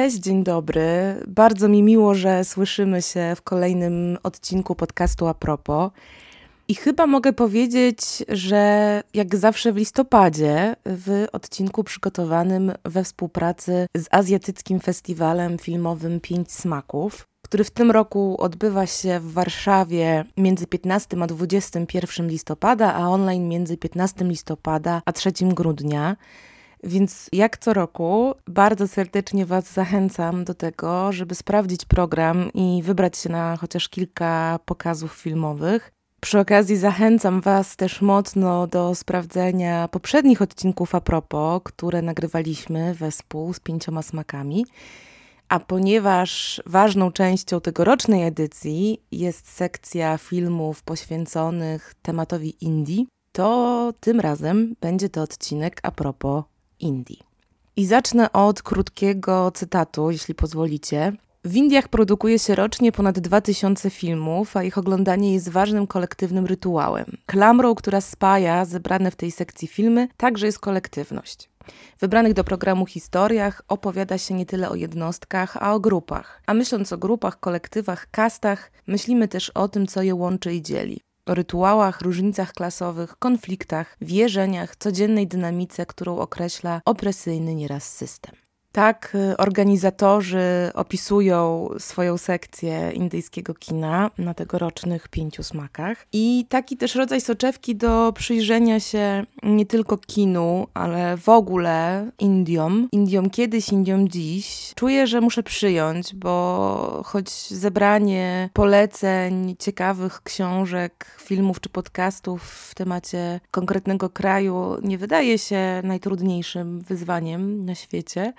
Cześć, dzień dobry. Bardzo mi miło, że słyszymy się w kolejnym odcinku podcastu A propos. I chyba mogę powiedzieć, że jak zawsze w listopadzie, w odcinku przygotowanym we współpracy z Azjatyckim Festiwalem Filmowym Pięć Smaków, który w tym roku odbywa się w Warszawie między 15 a 21 listopada, a online między 15 listopada a 3 grudnia. Więc jak co roku bardzo serdecznie Was zachęcam do tego, żeby sprawdzić program i wybrać się na chociaż kilka pokazów filmowych. Przy okazji zachęcam Was też mocno do sprawdzenia poprzednich odcinków a propos, które nagrywaliśmy wespół z pięcioma smakami. A ponieważ ważną częścią tegorocznej edycji jest sekcja filmów poświęconych tematowi Indii, to tym razem będzie to odcinek a propos Indii. I zacznę od krótkiego cytatu, jeśli pozwolicie. W Indiach produkuje się rocznie ponad 2000 filmów, a ich oglądanie jest ważnym kolektywnym rytuałem. Klamrą, która spaja zebrane w tej sekcji filmy, także jest kolektywność. W wybranych do programu historiach opowiada się nie tyle o jednostkach, a o grupach. A myśląc o grupach, kolektywach, kastach, myślimy też o tym, co je łączy i dzieli rytuałach, różnicach klasowych, konfliktach, wierzeniach, codziennej dynamice, którą określa opresyjny nieraz system. Tak y, organizatorzy opisują swoją sekcję indyjskiego kina na tegorocznych pięciu smakach. I taki też rodzaj soczewki do przyjrzenia się nie tylko kinu, ale w ogóle Indiom. Indiom kiedyś, Indiom dziś. Czuję, że muszę przyjąć, bo choć zebranie poleceń, ciekawych książek, filmów czy podcastów w temacie konkretnego kraju nie wydaje się najtrudniejszym wyzwaniem na świecie,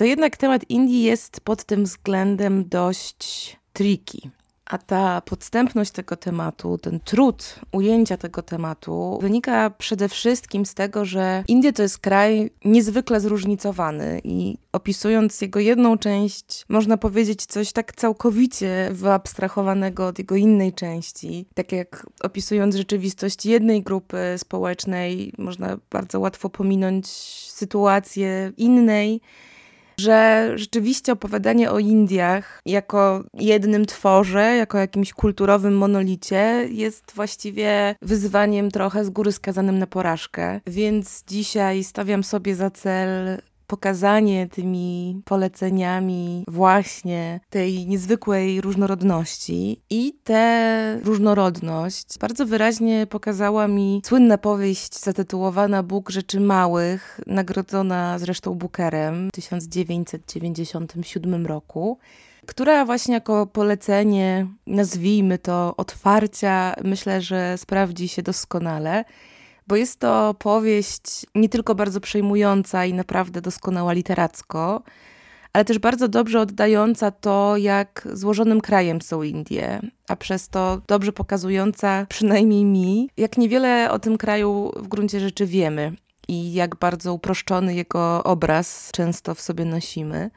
to jednak temat Indii jest pod tym względem dość tricky. A ta podstępność tego tematu, ten trud ujęcia tego tematu wynika przede wszystkim z tego, że Indie to jest kraj niezwykle zróżnicowany i opisując jego jedną część, można powiedzieć coś tak całkowicie wyabstrahowanego od jego innej części. Tak jak opisując rzeczywistość jednej grupy społecznej, można bardzo łatwo pominąć sytuację innej że rzeczywiście opowiadanie o Indiach jako jednym tworze, jako jakimś kulturowym monolicie jest właściwie wyzwaniem trochę z góry skazanym na porażkę. Więc dzisiaj stawiam sobie za cel pokazanie tymi poleceniami właśnie tej niezwykłej różnorodności. I tę różnorodność bardzo wyraźnie pokazała mi słynna powieść zatytułowana Bóg Rzeczy Małych, nagrodzona zresztą Bookerem w 1997 roku która właśnie jako polecenie, nazwijmy to otwarcia, myślę, że sprawdzi się doskonale bo jest to powieść nie tylko bardzo przejmująca i naprawdę doskonała literacko, ale też bardzo dobrze oddająca to, jak złożonym krajem są Indie, a przez to dobrze pokazująca, przynajmniej mi, jak niewiele o tym kraju w gruncie rzeczy wiemy i jak bardzo uproszczony jego obraz często w sobie nosimy.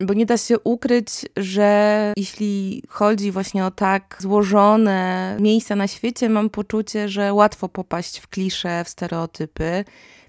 Bo nie da się ukryć, że jeśli chodzi właśnie o tak złożone miejsca na świecie, mam poczucie, że łatwo popaść w klisze, w stereotypy.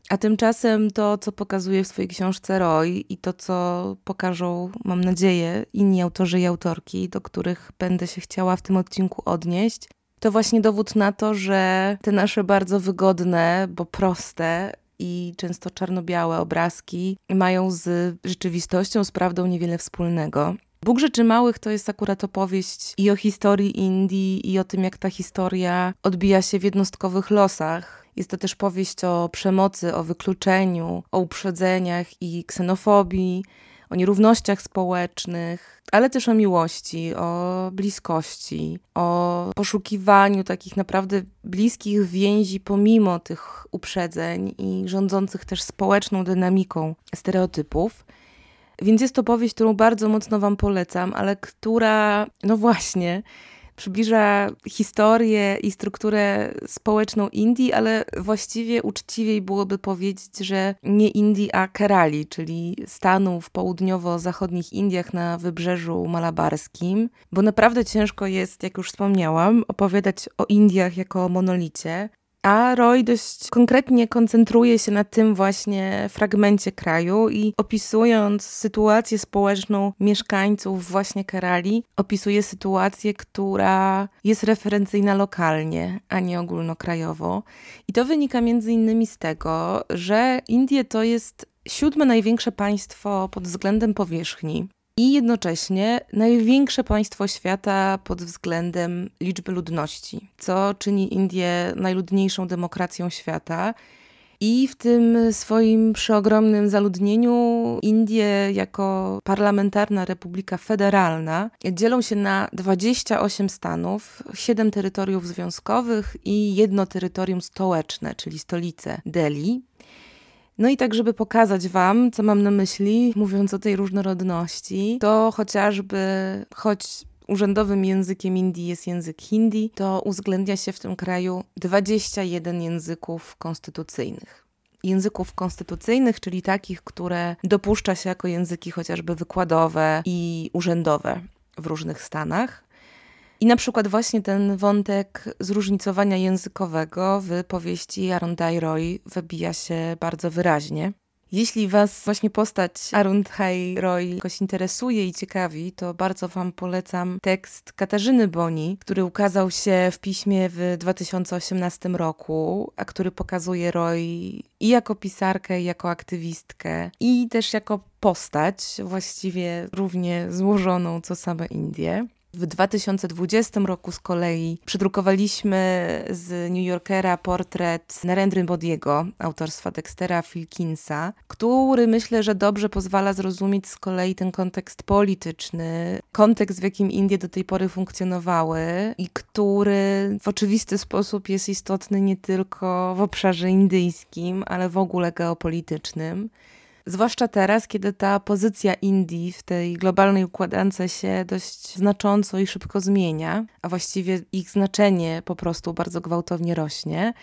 A tymczasem to, co pokazuje w swojej książce Roy i to, co pokażą, mam nadzieję, inni autorzy i autorki, do których będę się chciała w tym odcinku odnieść, to właśnie dowód na to, że te nasze bardzo wygodne, bo proste i często czarno-białe obrazki mają z rzeczywistością, z prawdą niewiele wspólnego. Bóg Rzeczy Małych to jest akurat opowieść i o historii Indii, i o tym, jak ta historia odbija się w jednostkowych losach. Jest to też powieść o przemocy, o wykluczeniu, o uprzedzeniach i ksenofobii, o nierównościach społecznych, ale też o miłości, o bliskości, o poszukiwaniu takich naprawdę bliskich więzi pomimo tych uprzedzeń i rządzących też społeczną dynamiką stereotypów. Więc jest to powieść, którą bardzo mocno Wam polecam, ale która, no właśnie, przybliża historię i strukturę społeczną Indii, ale właściwie uczciwiej byłoby powiedzieć, że nie Indii, a Kerali, czyli stanu w południowo-zachodnich Indiach na wybrzeżu malabarskim, bo naprawdę ciężko jest, jak już wspomniałam, opowiadać o Indiach jako monolicie, a Roy dość konkretnie koncentruje się na tym właśnie fragmencie kraju i opisując sytuację społeczną mieszkańców właśnie Kerali, opisuje sytuację, która jest referencyjna lokalnie, a nie ogólnokrajowo. I to wynika między innymi z tego, że Indie to jest siódme największe państwo pod względem powierzchni i jednocześnie największe państwo świata pod względem liczby ludności, co czyni Indię najludniejszą demokracją świata. I w tym swoim przeogromnym zaludnieniu Indie jako parlamentarna republika federalna dzielą się na 28 stanów, 7 terytoriów związkowych i jedno terytorium stołeczne, czyli stolice Delhi. No i tak, żeby pokazać Wam, co mam na myśli, mówiąc o tej różnorodności, to chociażby, choć urzędowym językiem Indii jest język hindi, to uwzględnia się w tym kraju 21 języków konstytucyjnych. Języków konstytucyjnych, czyli takich, które dopuszcza się jako języki chociażby wykładowe i urzędowe w różnych stanach. I na przykład właśnie ten wątek zróżnicowania językowego w powieści Arundhai Roy wybija się bardzo wyraźnie. Jeśli Was właśnie postać Arundhai Roy jakoś interesuje i ciekawi, to bardzo Wam polecam tekst Katarzyny Boni, który ukazał się w piśmie w 2018 roku, a który pokazuje Roy i jako pisarkę, i jako aktywistkę, i też jako postać, właściwie równie złożoną co same Indie. W 2020 roku z kolei przydrukowaliśmy z New Yorkera portret Narendry Modiego, autorstwa Dextera Filkinsa, który myślę, że dobrze pozwala zrozumieć z kolei ten kontekst polityczny, kontekst w jakim Indie do tej pory funkcjonowały i który w oczywisty sposób jest istotny nie tylko w obszarze indyjskim, ale w ogóle geopolitycznym. Zwłaszcza teraz, kiedy ta pozycja Indii w tej globalnej układance się dość znacząco i szybko zmienia, a właściwie ich znaczenie po prostu bardzo gwałtownie rośnie.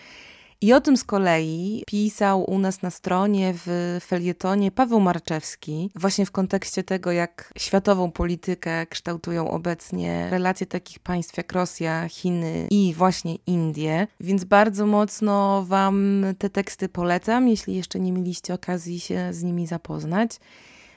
I o tym z kolei pisał u nas na stronie w felietonie Paweł Marczewski, właśnie w kontekście tego, jak światową politykę kształtują obecnie relacje takich państw jak Rosja, Chiny i właśnie Indie. Więc bardzo mocno Wam te teksty polecam, jeśli jeszcze nie mieliście okazji się z nimi zapoznać.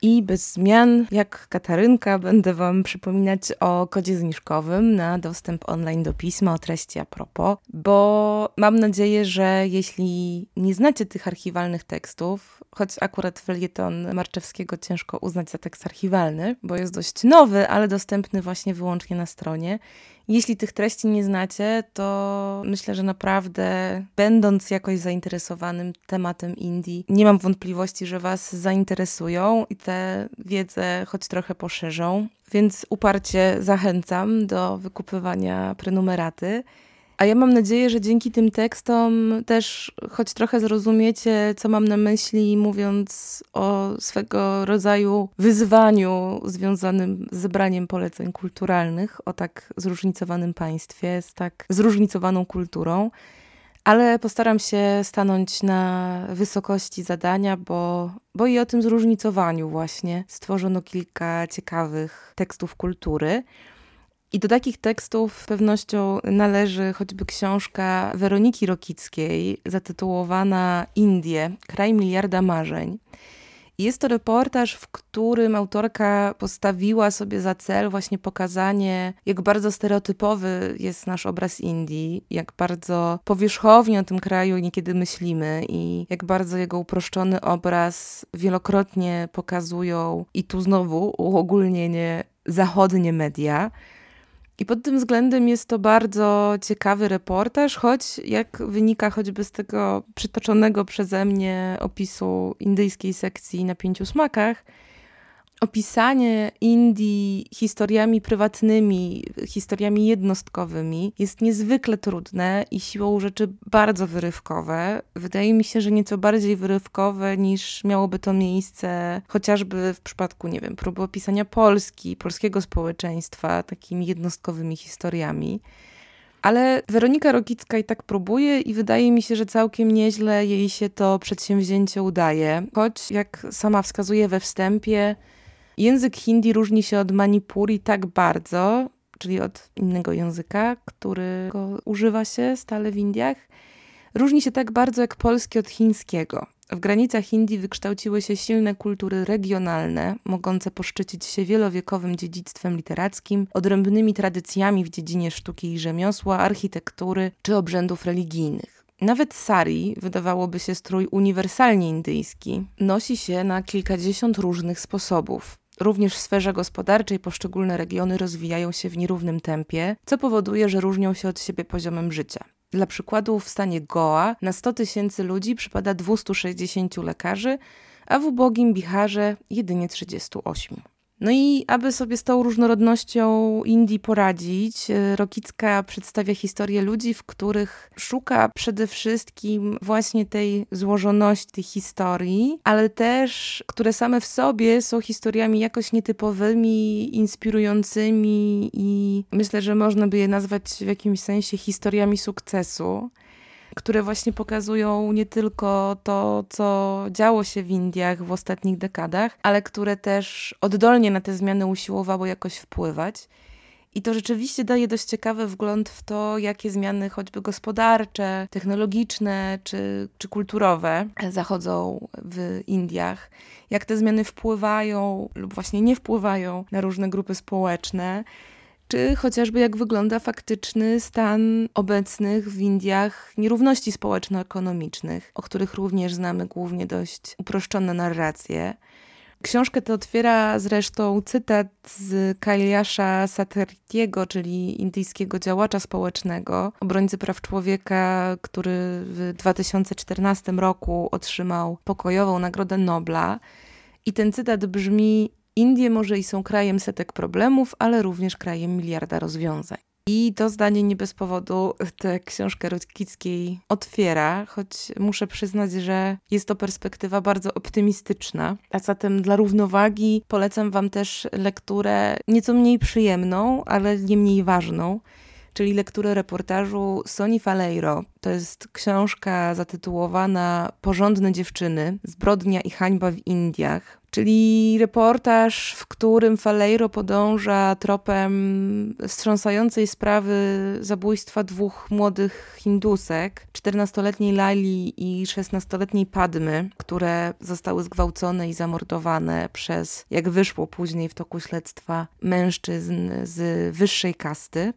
I bez zmian, jak Katarynka, będę Wam przypominać o kodzie zniżkowym na dostęp online do pisma o treści a propos, bo mam nadzieję, że jeśli nie znacie tych archiwalnych tekstów, choć akurat felieton Marczewskiego ciężko uznać za tekst archiwalny, bo jest dość nowy, ale dostępny właśnie wyłącznie na stronie. Jeśli tych treści nie znacie, to myślę, że naprawdę, będąc jakoś zainteresowanym tematem Indii, nie mam wątpliwości, że Was zainteresują i tę wiedzę choć trochę poszerzą. Więc uparcie zachęcam do wykupywania prenumeraty. A ja mam nadzieję, że dzięki tym tekstom też choć trochę zrozumiecie, co mam na myśli, mówiąc o swego rodzaju wyzwaniu związanym z zebraniem poleceń kulturalnych o tak zróżnicowanym państwie, z tak zróżnicowaną kulturą. Ale postaram się stanąć na wysokości zadania, bo, bo i o tym zróżnicowaniu właśnie stworzono kilka ciekawych tekstów kultury. I do takich tekstów z pewnością należy choćby książka Weroniki Rokickiej zatytułowana Indie, kraj miliarda marzeń. Jest to reportaż, w którym autorka postawiła sobie za cel właśnie pokazanie, jak bardzo stereotypowy jest nasz obraz Indii, jak bardzo powierzchownie o tym kraju niekiedy myślimy i jak bardzo jego uproszczony obraz wielokrotnie pokazują, i tu znowu uogólnienie, zachodnie media. I pod tym względem jest to bardzo ciekawy reportaż, choć jak wynika choćby z tego przytoczonego przeze mnie opisu indyjskiej sekcji na pięciu smakach, opisanie Indii historiami prywatnymi, historiami jednostkowymi jest niezwykle trudne i siłą rzeczy bardzo wyrywkowe. Wydaje mi się, że nieco bardziej wyrywkowe niż miałoby to miejsce chociażby w przypadku, nie wiem, próby opisania Polski, polskiego społeczeństwa takimi jednostkowymi historiami. Ale Weronika Rokicka i tak próbuje i wydaje mi się, że całkiem nieźle jej się to przedsięwzięcie udaje. Choć, jak sama wskazuje we wstępie, Język hindi różni się od manipuri tak bardzo, czyli od innego języka, którego używa się stale w Indiach, różni się tak bardzo jak polski od chińskiego. W granicach Indii wykształciły się silne kultury regionalne, mogące poszczycić się wielowiekowym dziedzictwem literackim, odrębnymi tradycjami w dziedzinie sztuki i rzemiosła, architektury czy obrzędów religijnych. Nawet sari, wydawałoby się strój uniwersalnie indyjski, nosi się na kilkadziesiąt różnych sposobów. Również w sferze gospodarczej poszczególne regiony rozwijają się w nierównym tempie, co powoduje, że różnią się od siebie poziomem życia. Dla przykładu w stanie Goa na 100 tysięcy ludzi przypada 260 lekarzy, a w ubogim Biharze jedynie 38. No i aby sobie z tą różnorodnością Indii poradzić, e, Rokicka przedstawia historię ludzi, w których szuka przede wszystkim właśnie tej złożoności historii, ale też, które same w sobie są historiami jakoś nietypowymi, inspirującymi i myślę, że można by je nazwać w jakimś sensie historiami sukcesu które właśnie pokazują nie tylko to, co działo się w Indiach w ostatnich dekadach, ale które też oddolnie na te zmiany usiłowały jakoś wpływać. I to rzeczywiście daje dość ciekawy wgląd w to, jakie zmiany choćby gospodarcze, technologiczne czy, czy kulturowe zachodzą w Indiach, jak te zmiany wpływają lub właśnie nie wpływają na różne grupy społeczne czy chociażby jak wygląda faktyczny stan obecnych w Indiach nierówności społeczno-ekonomicznych, o których również znamy głównie dość uproszczone narracje. Książkę tę otwiera zresztą cytat z Kailasha Satyartiego, czyli indyjskiego działacza społecznego, obrońcy praw człowieka, który w 2014 roku otrzymał pokojową Nagrodę Nobla. I ten cytat brzmi: Indie może i są krajem setek problemów, ale również krajem miliarda rozwiązań. I to zdanie nie bez powodu tę książkę Rokickiej otwiera, choć muszę przyznać, że jest to perspektywa bardzo optymistyczna. A zatem dla równowagi polecam Wam też lekturę nieco mniej przyjemną, ale nie mniej ważną, czyli lekturę reportażu Soni Faleiro. To jest książka zatytułowana Porządne dziewczyny, zbrodnia i hańba w Indiach. Czyli reportaż, w którym Faleiro podąża tropem wstrząsającej sprawy zabójstwa dwóch młodych Hindusek, 14-letniej Laili i 16-letniej Padmy, które zostały zgwałcone i zamordowane przez, jak wyszło później w toku śledztwa, mężczyzn z wyższej kasty.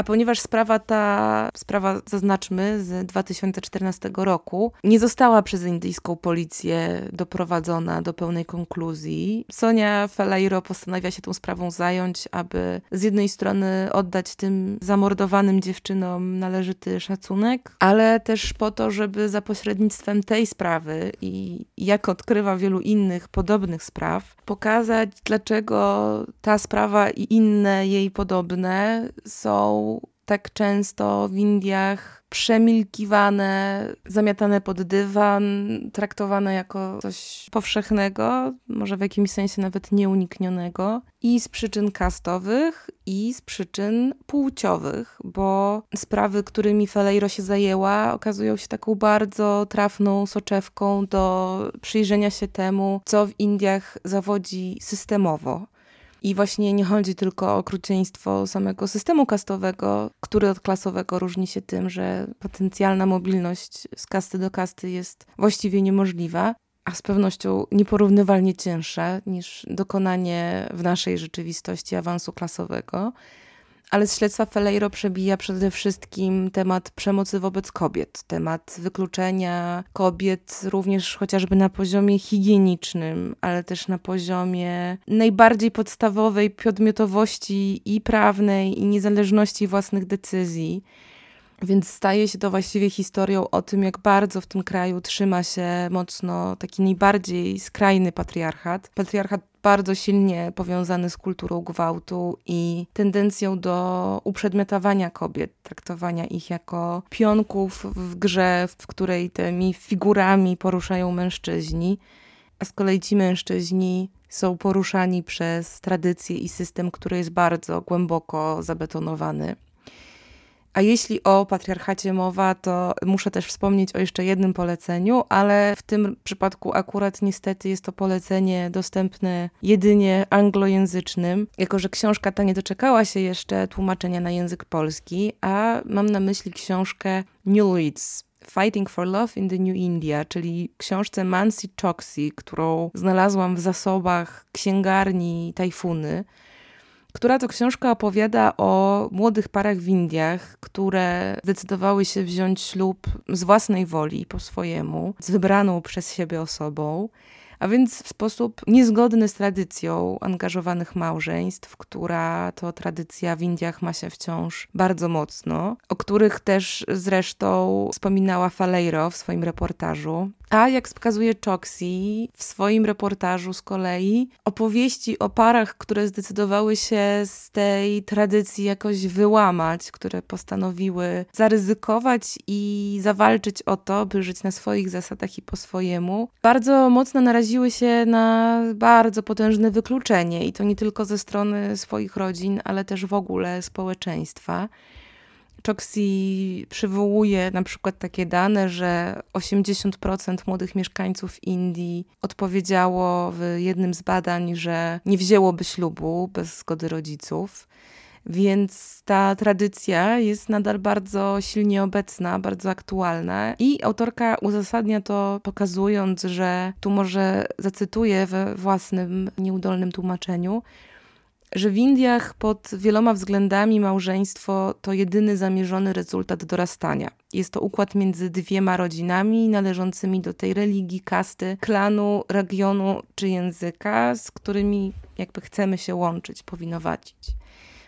A ponieważ sprawa ta, sprawa zaznaczmy z 2014 roku, nie została przez indyjską policję doprowadzona do pełnej konkluzji, Sonia Falairo postanawia się tą sprawą zająć, aby z jednej strony oddać tym zamordowanym dziewczynom należyty szacunek, ale też po to, żeby za pośrednictwem tej sprawy i jak odkrywa wielu innych podobnych spraw, pokazać, dlaczego ta sprawa i inne jej podobne są tak często w Indiach przemilkiwane, zamiatane pod dywan, traktowane jako coś powszechnego, może w jakimś sensie nawet nieuniknionego, i z przyczyn kastowych, i z przyczyn płciowych, bo sprawy, którymi Feleiro się zajęła, okazują się taką bardzo trafną soczewką do przyjrzenia się temu, co w Indiach zawodzi systemowo. I właśnie nie chodzi tylko o okrucieństwo samego systemu kastowego, który od klasowego różni się tym, że potencjalna mobilność z kasty do kasty jest właściwie niemożliwa, a z pewnością nieporównywalnie cięższa niż dokonanie w naszej rzeczywistości awansu klasowego ale z śledztwa Feleiro przebija przede wszystkim temat przemocy wobec kobiet, temat wykluczenia kobiet również chociażby na poziomie higienicznym, ale też na poziomie najbardziej podstawowej podmiotowości i prawnej, i niezależności własnych decyzji. Więc staje się to właściwie historią o tym, jak bardzo w tym kraju trzyma się mocno taki najbardziej skrajny patriarchat. Patriarchat bardzo silnie powiązany z kulturą gwałtu i tendencją do uprzedmiotowania kobiet, traktowania ich jako pionków w grze, w której tymi figurami poruszają mężczyźni, a z kolei ci mężczyźni są poruszani przez tradycję i system, który jest bardzo głęboko zabetonowany. A jeśli o patriarchacie mowa, to muszę też wspomnieć o jeszcze jednym poleceniu, ale w tym przypadku akurat niestety jest to polecenie dostępne jedynie anglojęzycznym, jako że książka ta nie doczekała się jeszcze tłumaczenia na język polski, a mam na myśli książkę New Leads Fighting for Love in the New India, czyli książce Mansi Choksi, którą znalazłam w zasobach księgarni Tajfuny która to książka opowiada o młodych parach w Indiach, które zdecydowały się wziąć ślub z własnej woli, po swojemu, z wybraną przez siebie osobą a więc w sposób niezgodny z tradycją angażowanych małżeństw, która to tradycja w Indiach ma się wciąż bardzo mocno, o których też zresztą wspominała Faleiro w swoim reportażu. A jak wskazuje Choksi w swoim reportażu z kolei, opowieści o parach, które zdecydowały się z tej tradycji jakoś wyłamać, które postanowiły zaryzykować i zawalczyć o to, by żyć na swoich zasadach i po swojemu, bardzo mocno naraziły się na bardzo potężne wykluczenie i to nie tylko ze strony swoich rodzin, ale też w ogóle społeczeństwa. Choksi przywołuje na przykład takie dane, że 80% młodych mieszkańców Indii odpowiedziało w jednym z badań, że nie wzięłoby ślubu bez zgody rodziców. Więc ta tradycja jest nadal bardzo silnie obecna, bardzo aktualna i autorka uzasadnia to pokazując, że tu może zacytuję we własnym nieudolnym tłumaczeniu, że w Indiach pod wieloma względami małżeństwo to jedyny zamierzony rezultat dorastania. Jest to układ między dwiema rodzinami należącymi do tej religii, kasty, klanu, regionu czy języka, z którymi jakby chcemy się łączyć, powinowacić.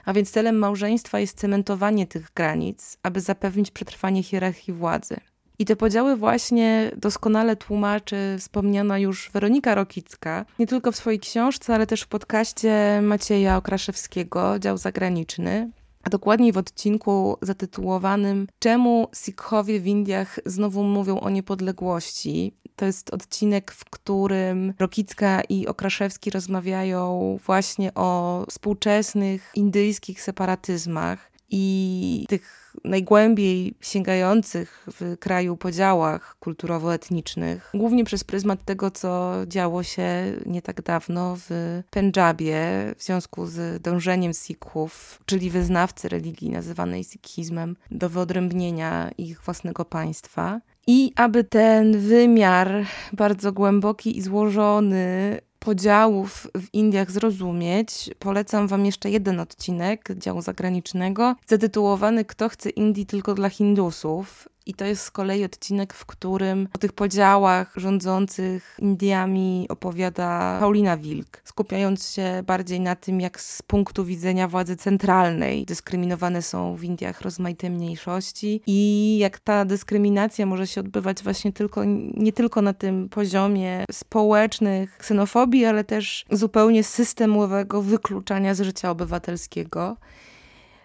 A więc celem małżeństwa jest cementowanie tych granic, aby zapewnić przetrwanie hierarchii władzy. I te podziały właśnie doskonale tłumaczy wspomniana już Weronika Rokicka, nie tylko w swojej książce, ale też w podcaście Macieja Okraszewskiego, dział zagraniczny, a dokładniej w odcinku zatytułowanym Czemu Sikhowie w Indiach znowu mówią o niepodległości? To jest odcinek, w którym Rokicka i Okraszewski rozmawiają właśnie o współczesnych indyjskich separatyzmach i tych najgłębiej sięgających w kraju podziałach kulturowo-etnicznych, głównie przez pryzmat tego, co działo się nie tak dawno w Pendżabie w związku z dążeniem Sikhów, czyli wyznawcy religii nazywanej Sikhizmem, do wyodrębnienia ich własnego państwa. I aby ten wymiar bardzo głęboki i złożony podziałów w Indiach zrozumieć, polecam Wam jeszcze jeden odcinek działu zagranicznego, zatytułowany Kto chce Indii tylko dla Hindusów. I to jest z kolei odcinek, w którym o tych podziałach rządzących Indiami opowiada Paulina Wilk, skupiając się bardziej na tym, jak z punktu widzenia władzy centralnej dyskryminowane są w Indiach rozmaite mniejszości i jak ta dyskryminacja może się odbywać właśnie tylko, nie tylko na tym poziomie społecznych ksenofobii, ale też zupełnie systemowego wykluczania z życia obywatelskiego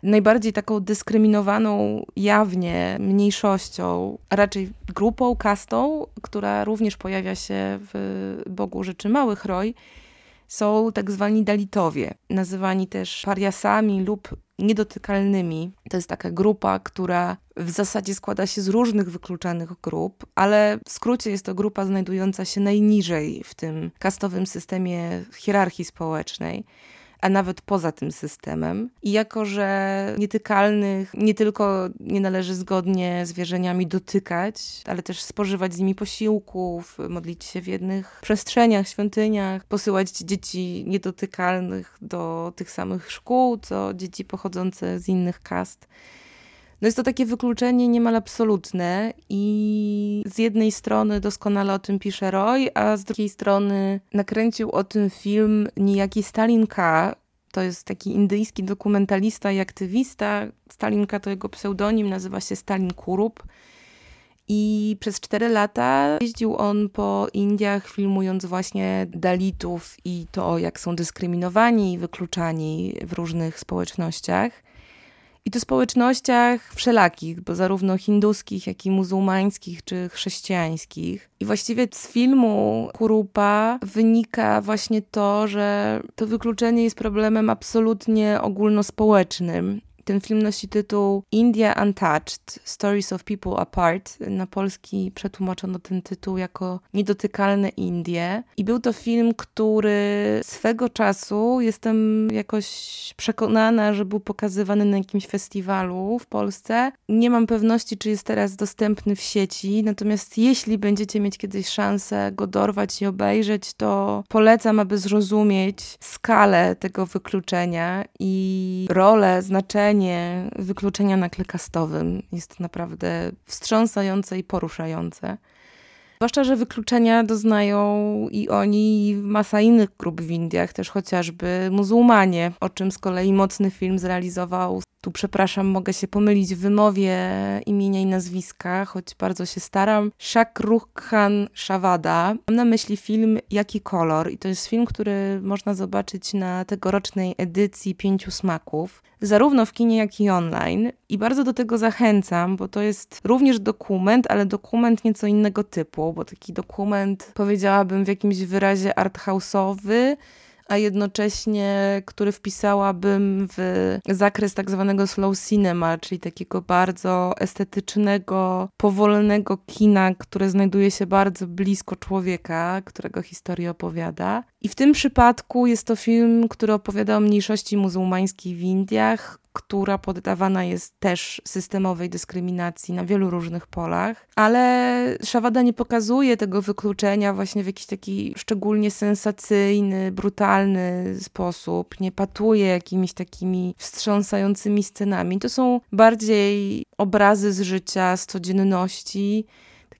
najbardziej taką dyskryminowaną jawnie mniejszością, a raczej grupą, kastą, która również pojawia się w Bogu Rzeczy Małych Roj, są tak zwani dalitowie, nazywani też pariasami lub niedotykalnymi. To jest taka grupa, która w zasadzie składa się z różnych wykluczanych grup, ale w skrócie jest to grupa znajdująca się najniżej w tym kastowym systemie hierarchii społecznej a nawet poza tym systemem. I jako, że nietykalnych nie tylko nie należy zgodnie z wierzeniami dotykać, ale też spożywać z nimi posiłków, modlić się w jednych przestrzeniach, świątyniach, posyłać dzieci niedotykalnych do tych samych szkół, co dzieci pochodzące z innych kast. No jest to takie wykluczenie niemal absolutne i z jednej strony doskonale o tym pisze Roy, a z drugiej strony nakręcił o tym film niejaki Stalin K., to jest taki indyjski dokumentalista i aktywista. Stalin K. to jego pseudonim, nazywa się Stalin Kurup. I przez cztery lata jeździł on po Indiach, filmując właśnie Dalitów i to, jak są dyskryminowani i wykluczani w różnych społecznościach. I to społecznościach wszelakich, bo zarówno hinduskich, jak i muzułmańskich czy chrześcijańskich. I właściwie z filmu Kurupa wynika właśnie to, że to wykluczenie jest problemem absolutnie ogólnospołecznym ten film nosi tytuł India Untouched Stories of People Apart. Na polski przetłumaczono ten tytuł jako Niedotykalne Indie. I był to film, który swego czasu jestem jakoś przekonana, że był pokazywany na jakimś festiwalu w Polsce. Nie mam pewności, czy jest teraz dostępny w sieci, natomiast jeśli będziecie mieć kiedyś szansę go dorwać i obejrzeć, to polecam, aby zrozumieć skalę tego wykluczenia i rolę, znaczenie wykluczenia na klekastowym jest naprawdę wstrząsające i poruszające. Zwłaszcza, że wykluczenia doznają i oni, i masa innych grup w Indiach, też chociażby muzułmanie, o czym z kolei mocny film zrealizował. Tu przepraszam, mogę się pomylić w wymowie imienia i nazwiska, choć bardzo się staram. Shakrukh Khan Shavada. Mam na myśli film Jaki kolor? I to jest film, który można zobaczyć na tegorocznej edycji Pięciu Smaków zarówno w kinie, jak i online. I bardzo do tego zachęcam, bo to jest również dokument, ale dokument nieco innego typu, bo taki dokument, powiedziałabym, w jakimś wyrazie arthouse'owy, a jednocześnie, który wpisałabym w zakres tak zwanego slow cinema, czyli takiego bardzo estetycznego, powolnego kina, które znajduje się bardzo blisko człowieka, którego historię opowiada. I w tym przypadku jest to film, który opowiada o mniejszości muzułmańskiej w Indiach, która poddawana jest też systemowej dyskryminacji na wielu różnych polach, ale Szawada nie pokazuje tego wykluczenia właśnie w jakiś taki szczególnie sensacyjny, brutalny sposób, nie patuje jakimiś takimi wstrząsającymi scenami. To są bardziej obrazy z życia, z codzienności,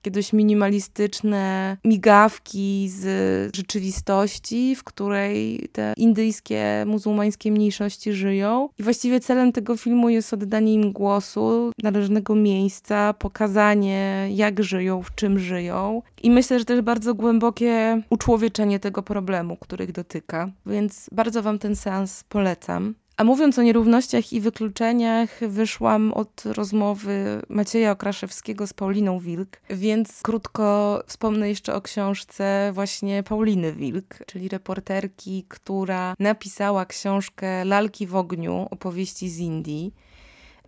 takie dość minimalistyczne migawki z rzeczywistości, w której te indyjskie, muzułmańskie mniejszości żyją. I właściwie celem tego filmu jest oddanie im głosu, należnego miejsca, pokazanie, jak żyją, w czym żyją. I myślę, że też bardzo głębokie uczłowieczenie tego problemu, których dotyka. Więc bardzo Wam ten seans polecam. A mówiąc o nierównościach i wykluczeniach, wyszłam od rozmowy Macieja Okraszewskiego z Pauliną Wilk, więc krótko wspomnę jeszcze o książce właśnie Pauliny Wilk, czyli reporterki, która napisała książkę Lalki w ogniu, opowieści z Indii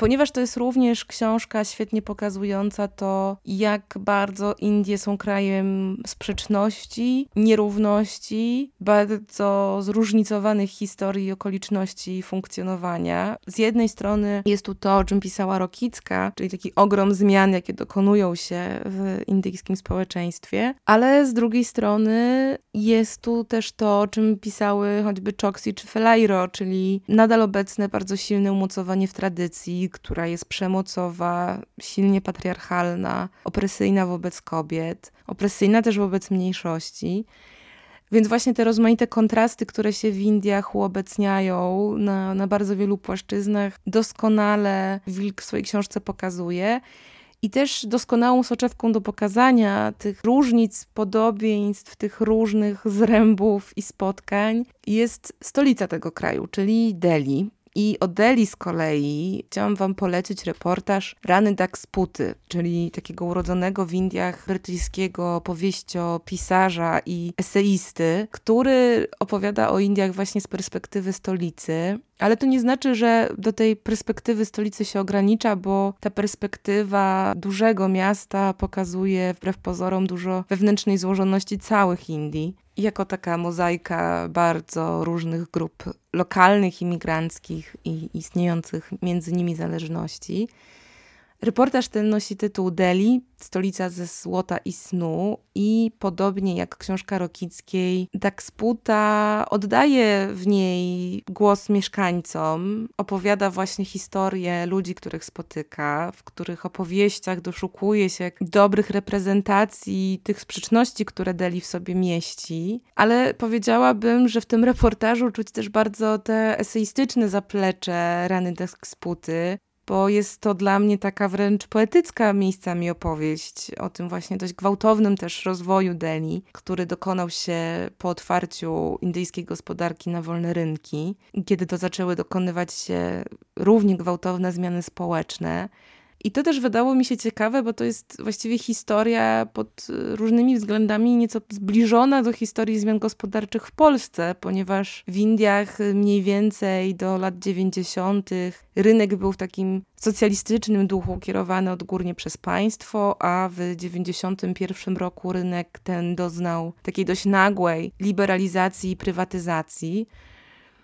ponieważ to jest również książka świetnie pokazująca to, jak bardzo Indie są krajem sprzeczności, nierówności, bardzo zróżnicowanych historii i okoliczności funkcjonowania. Z jednej strony jest tu to, o czym pisała Rokicka, czyli taki ogrom zmian, jakie dokonują się w indyjskim społeczeństwie, ale z drugiej strony jest tu też to, o czym pisały choćby Choksi czy Felairo, czyli nadal obecne bardzo silne umocowanie w tradycji, która jest przemocowa, silnie patriarchalna, opresyjna wobec kobiet, opresyjna też wobec mniejszości. Więc właśnie te rozmaite kontrasty, które się w Indiach uobecniają na, na bardzo wielu płaszczyznach, doskonale Wilk w swojej książce pokazuje. I też doskonałą soczewką do pokazania tych różnic, podobieństw, tych różnych zrębów i spotkań jest stolica tego kraju, czyli Delhi. I o Delhi z kolei chciałam wam polecić reportaż Rany Daksputy, czyli takiego urodzonego w Indiach brytyjskiego powieściopisarza i eseisty, który opowiada o Indiach właśnie z perspektywy stolicy. Ale to nie znaczy, że do tej perspektywy stolicy się ogranicza, bo ta perspektywa dużego miasta pokazuje wbrew pozorom dużo wewnętrznej złożoności całych Indii jako taka mozaika bardzo różnych grup lokalnych, imigranckich i istniejących między nimi zależności. Reportaż ten nosi tytuł Delhi, stolica ze złota i snu i podobnie jak książka Rokickiej, Daksputa oddaje w niej głos mieszkańcom, opowiada właśnie historię ludzi, których spotyka, w których opowieściach doszukuje się dobrych reprezentacji tych sprzeczności, które Delhi w sobie mieści, ale powiedziałabym, że w tym reportażu czuć też bardzo te eseistyczne zaplecze rany Daksputy, bo jest to dla mnie taka wręcz poetycka miejscami opowieść o tym właśnie dość gwałtownym też rozwoju Delhi, który dokonał się po otwarciu indyjskiej gospodarki na wolne rynki, kiedy to zaczęły dokonywać się równie gwałtowne zmiany społeczne. I to też wydało mi się ciekawe, bo to jest właściwie historia pod y, różnymi względami nieco zbliżona do historii zmian gospodarczych w Polsce, ponieważ w Indiach y, mniej więcej do lat 90. rynek był w takim socjalistycznym duchu kierowany odgórnie przez państwo, a w 91 roku rynek ten doznał takiej dość nagłej liberalizacji i prywatyzacji.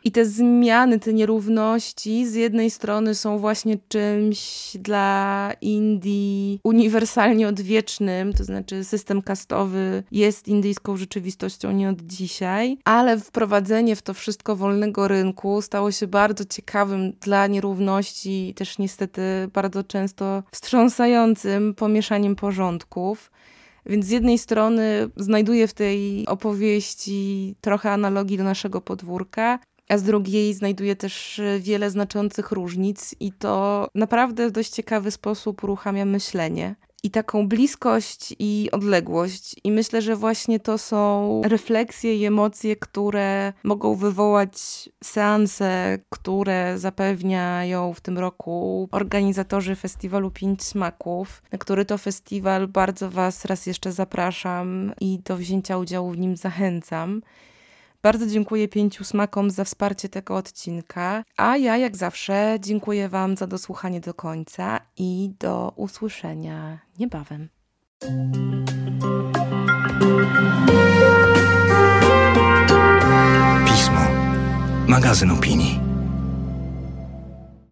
I te zmiany, te nierówności z jednej strony są właśnie czymś dla Indii uniwersalnie odwiecznym, to znaczy system kastowy jest indyjską rzeczywistością nie od dzisiaj, ale wprowadzenie w to wszystko wolnego rynku stało się bardzo ciekawym dla nierówności, też niestety bardzo często wstrząsającym pomieszaniem porządków. Więc z jednej strony znajduję w tej opowieści trochę analogii do naszego podwórka, a z drugiej znajduje też e, wiele znaczących różnic i to naprawdę w dość ciekawy sposób uruchamia myślenie. I taką bliskość i odległość. I myślę, że właśnie to są refleksje i emocje, które mogą wywołać seanse, które zapewniają w tym roku organizatorzy festiwalu Pięć Smaków, na który to festiwal bardzo Was raz jeszcze zapraszam i do wzięcia udziału w nim zachęcam. Bardzo dziękuję pięciu smakom za wsparcie tego odcinka, a ja jak zawsze dziękuję Wam za dosłuchanie do końca i do usłyszenia niebawem. Pismo. Magazyn opinii.